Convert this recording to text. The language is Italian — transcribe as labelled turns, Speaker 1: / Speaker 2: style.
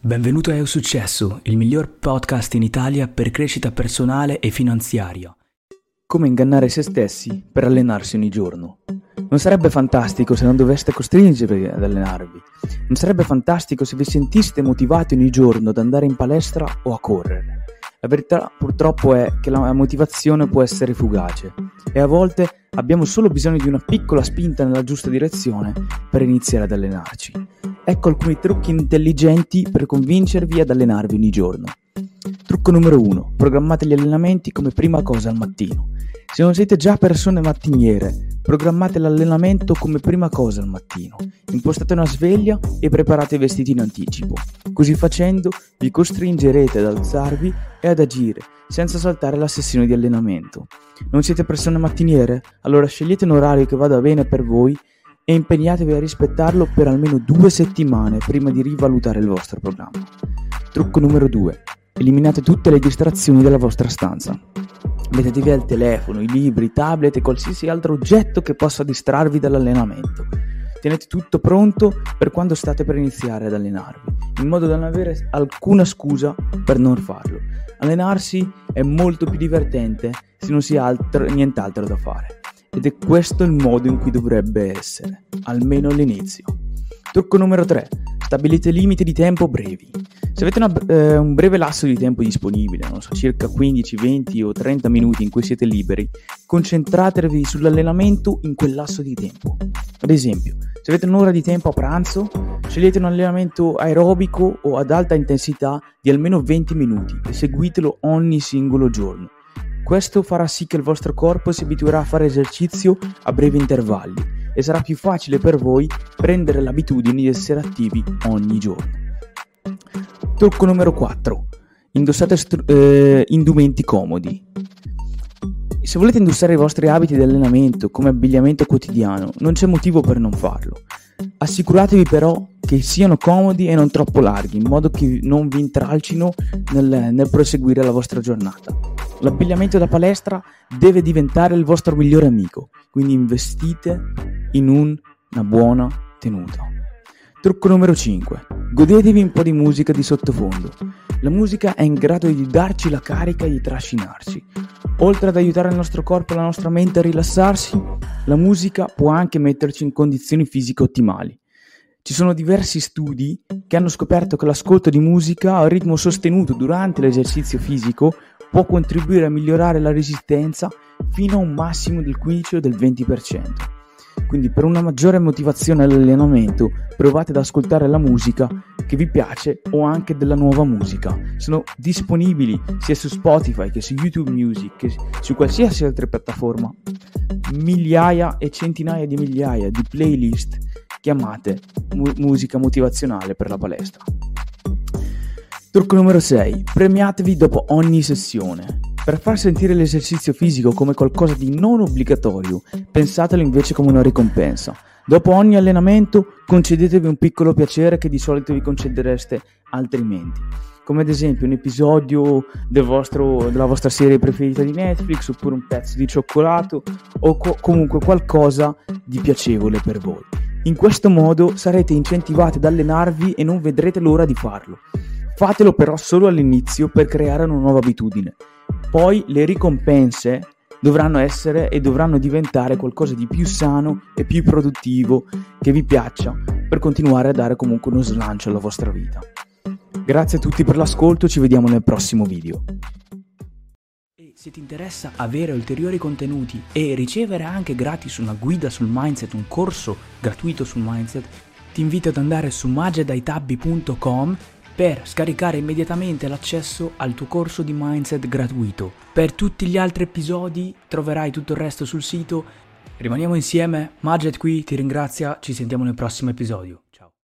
Speaker 1: Benvenuto a Eu Successo, il miglior podcast in Italia per crescita personale e finanziaria.
Speaker 2: Come ingannare se stessi per allenarsi ogni giorno. Non sarebbe fantastico se non doveste costringervi ad allenarvi. Non sarebbe fantastico se vi sentiste motivati ogni giorno ad andare in palestra o a correre. La verità purtroppo è che la motivazione può essere fugace e a volte abbiamo solo bisogno di una piccola spinta nella giusta direzione per iniziare ad allenarci. Ecco alcuni trucchi intelligenti per convincervi ad allenarvi ogni giorno. Trucco numero 1. Programmate gli allenamenti come prima cosa al mattino. Se non siete già persone mattiniere, Programmate l'allenamento come prima cosa al mattino, impostate una sveglia e preparate i vestiti in anticipo. Così facendo vi costringerete ad alzarvi e ad agire, senza saltare la sessione di allenamento. Non siete persone mattiniere? Allora scegliete un orario che vada bene per voi e impegnatevi a rispettarlo per almeno due settimane prima di rivalutare il vostro programma. Trucco numero 2. Eliminate tutte le distrazioni dalla vostra stanza. Mettete via il telefono, i libri, i tablet e qualsiasi altro oggetto che possa distrarvi dall'allenamento. Tenete tutto pronto per quando state per iniziare ad allenarvi, in modo da non avere alcuna scusa per non farlo. Allenarsi è molto più divertente se non si ha altro, nient'altro da fare. Ed è questo il modo in cui dovrebbe essere, almeno all'inizio. Trucco numero 3. Stabilite limiti di tempo brevi. Se avete una, eh, un breve lasso di tempo disponibile, non so, circa 15, 20 o 30 minuti in cui siete liberi, concentratevi sull'allenamento in quel lasso di tempo. Ad esempio, se avete un'ora di tempo a pranzo, scegliete un allenamento aerobico o ad alta intensità di almeno 20 minuti e seguitelo ogni singolo giorno. Questo farà sì che il vostro corpo si abituerà a fare esercizio a brevi intervalli e sarà più facile per voi prendere l'abitudine di essere attivi ogni giorno. Trucco numero 4. Indossate str- eh, indumenti comodi. Se volete indossare i vostri abiti di allenamento come abbigliamento quotidiano, non c'è motivo per non farlo. Assicuratevi però che siano comodi e non troppo larghi, in modo che non vi intralcino nel, nel proseguire la vostra giornata. L'abbigliamento da palestra deve diventare il vostro migliore amico, quindi investite in un, una buona tenuta. Trucco numero 5. Godetevi un po' di musica di sottofondo. La musica è in grado di darci la carica e di trascinarci. Oltre ad aiutare il nostro corpo e la nostra mente a rilassarsi, la musica può anche metterci in condizioni fisiche ottimali. Ci sono diversi studi che hanno scoperto che l'ascolto di musica a ritmo sostenuto durante l'esercizio fisico può contribuire a migliorare la resistenza fino a un massimo del 15 o del 20%. Quindi per una maggiore motivazione all'allenamento provate ad ascoltare la musica che vi piace o anche della nuova musica. Sono disponibili sia su Spotify che su YouTube Music che su qualsiasi altra piattaforma migliaia e centinaia di migliaia di playlist chiamate mu- musica motivazionale per la palestra. Trucco numero 6. Premiatevi dopo ogni sessione. Per far sentire l'esercizio fisico come qualcosa di non obbligatorio, pensatelo invece come una ricompensa. Dopo ogni allenamento concedetevi un piccolo piacere che di solito vi concedereste altrimenti. Come ad esempio un episodio del vostro, della vostra serie preferita di Netflix, oppure un pezzo di cioccolato, o co- comunque qualcosa di piacevole per voi. In questo modo sarete incentivati ad allenarvi e non vedrete l'ora di farlo. Fatelo però solo all'inizio per creare una nuova abitudine. Poi le ricompense dovranno essere e dovranno diventare qualcosa di più sano e più produttivo che vi piaccia per continuare a dare comunque uno slancio alla vostra vita. Grazie a tutti per l'ascolto, ci vediamo nel prossimo video.
Speaker 1: E se ti interessa avere ulteriori contenuti e ricevere anche gratis una guida sul mindset, un corso gratuito sul mindset, ti invito ad andare su magedaitabbi.com per scaricare immediatamente l'accesso al tuo corso di mindset gratuito. Per tutti gli altri episodi troverai tutto il resto sul sito. Rimaniamo insieme, Maged qui ti ringrazia, ci sentiamo nel prossimo episodio.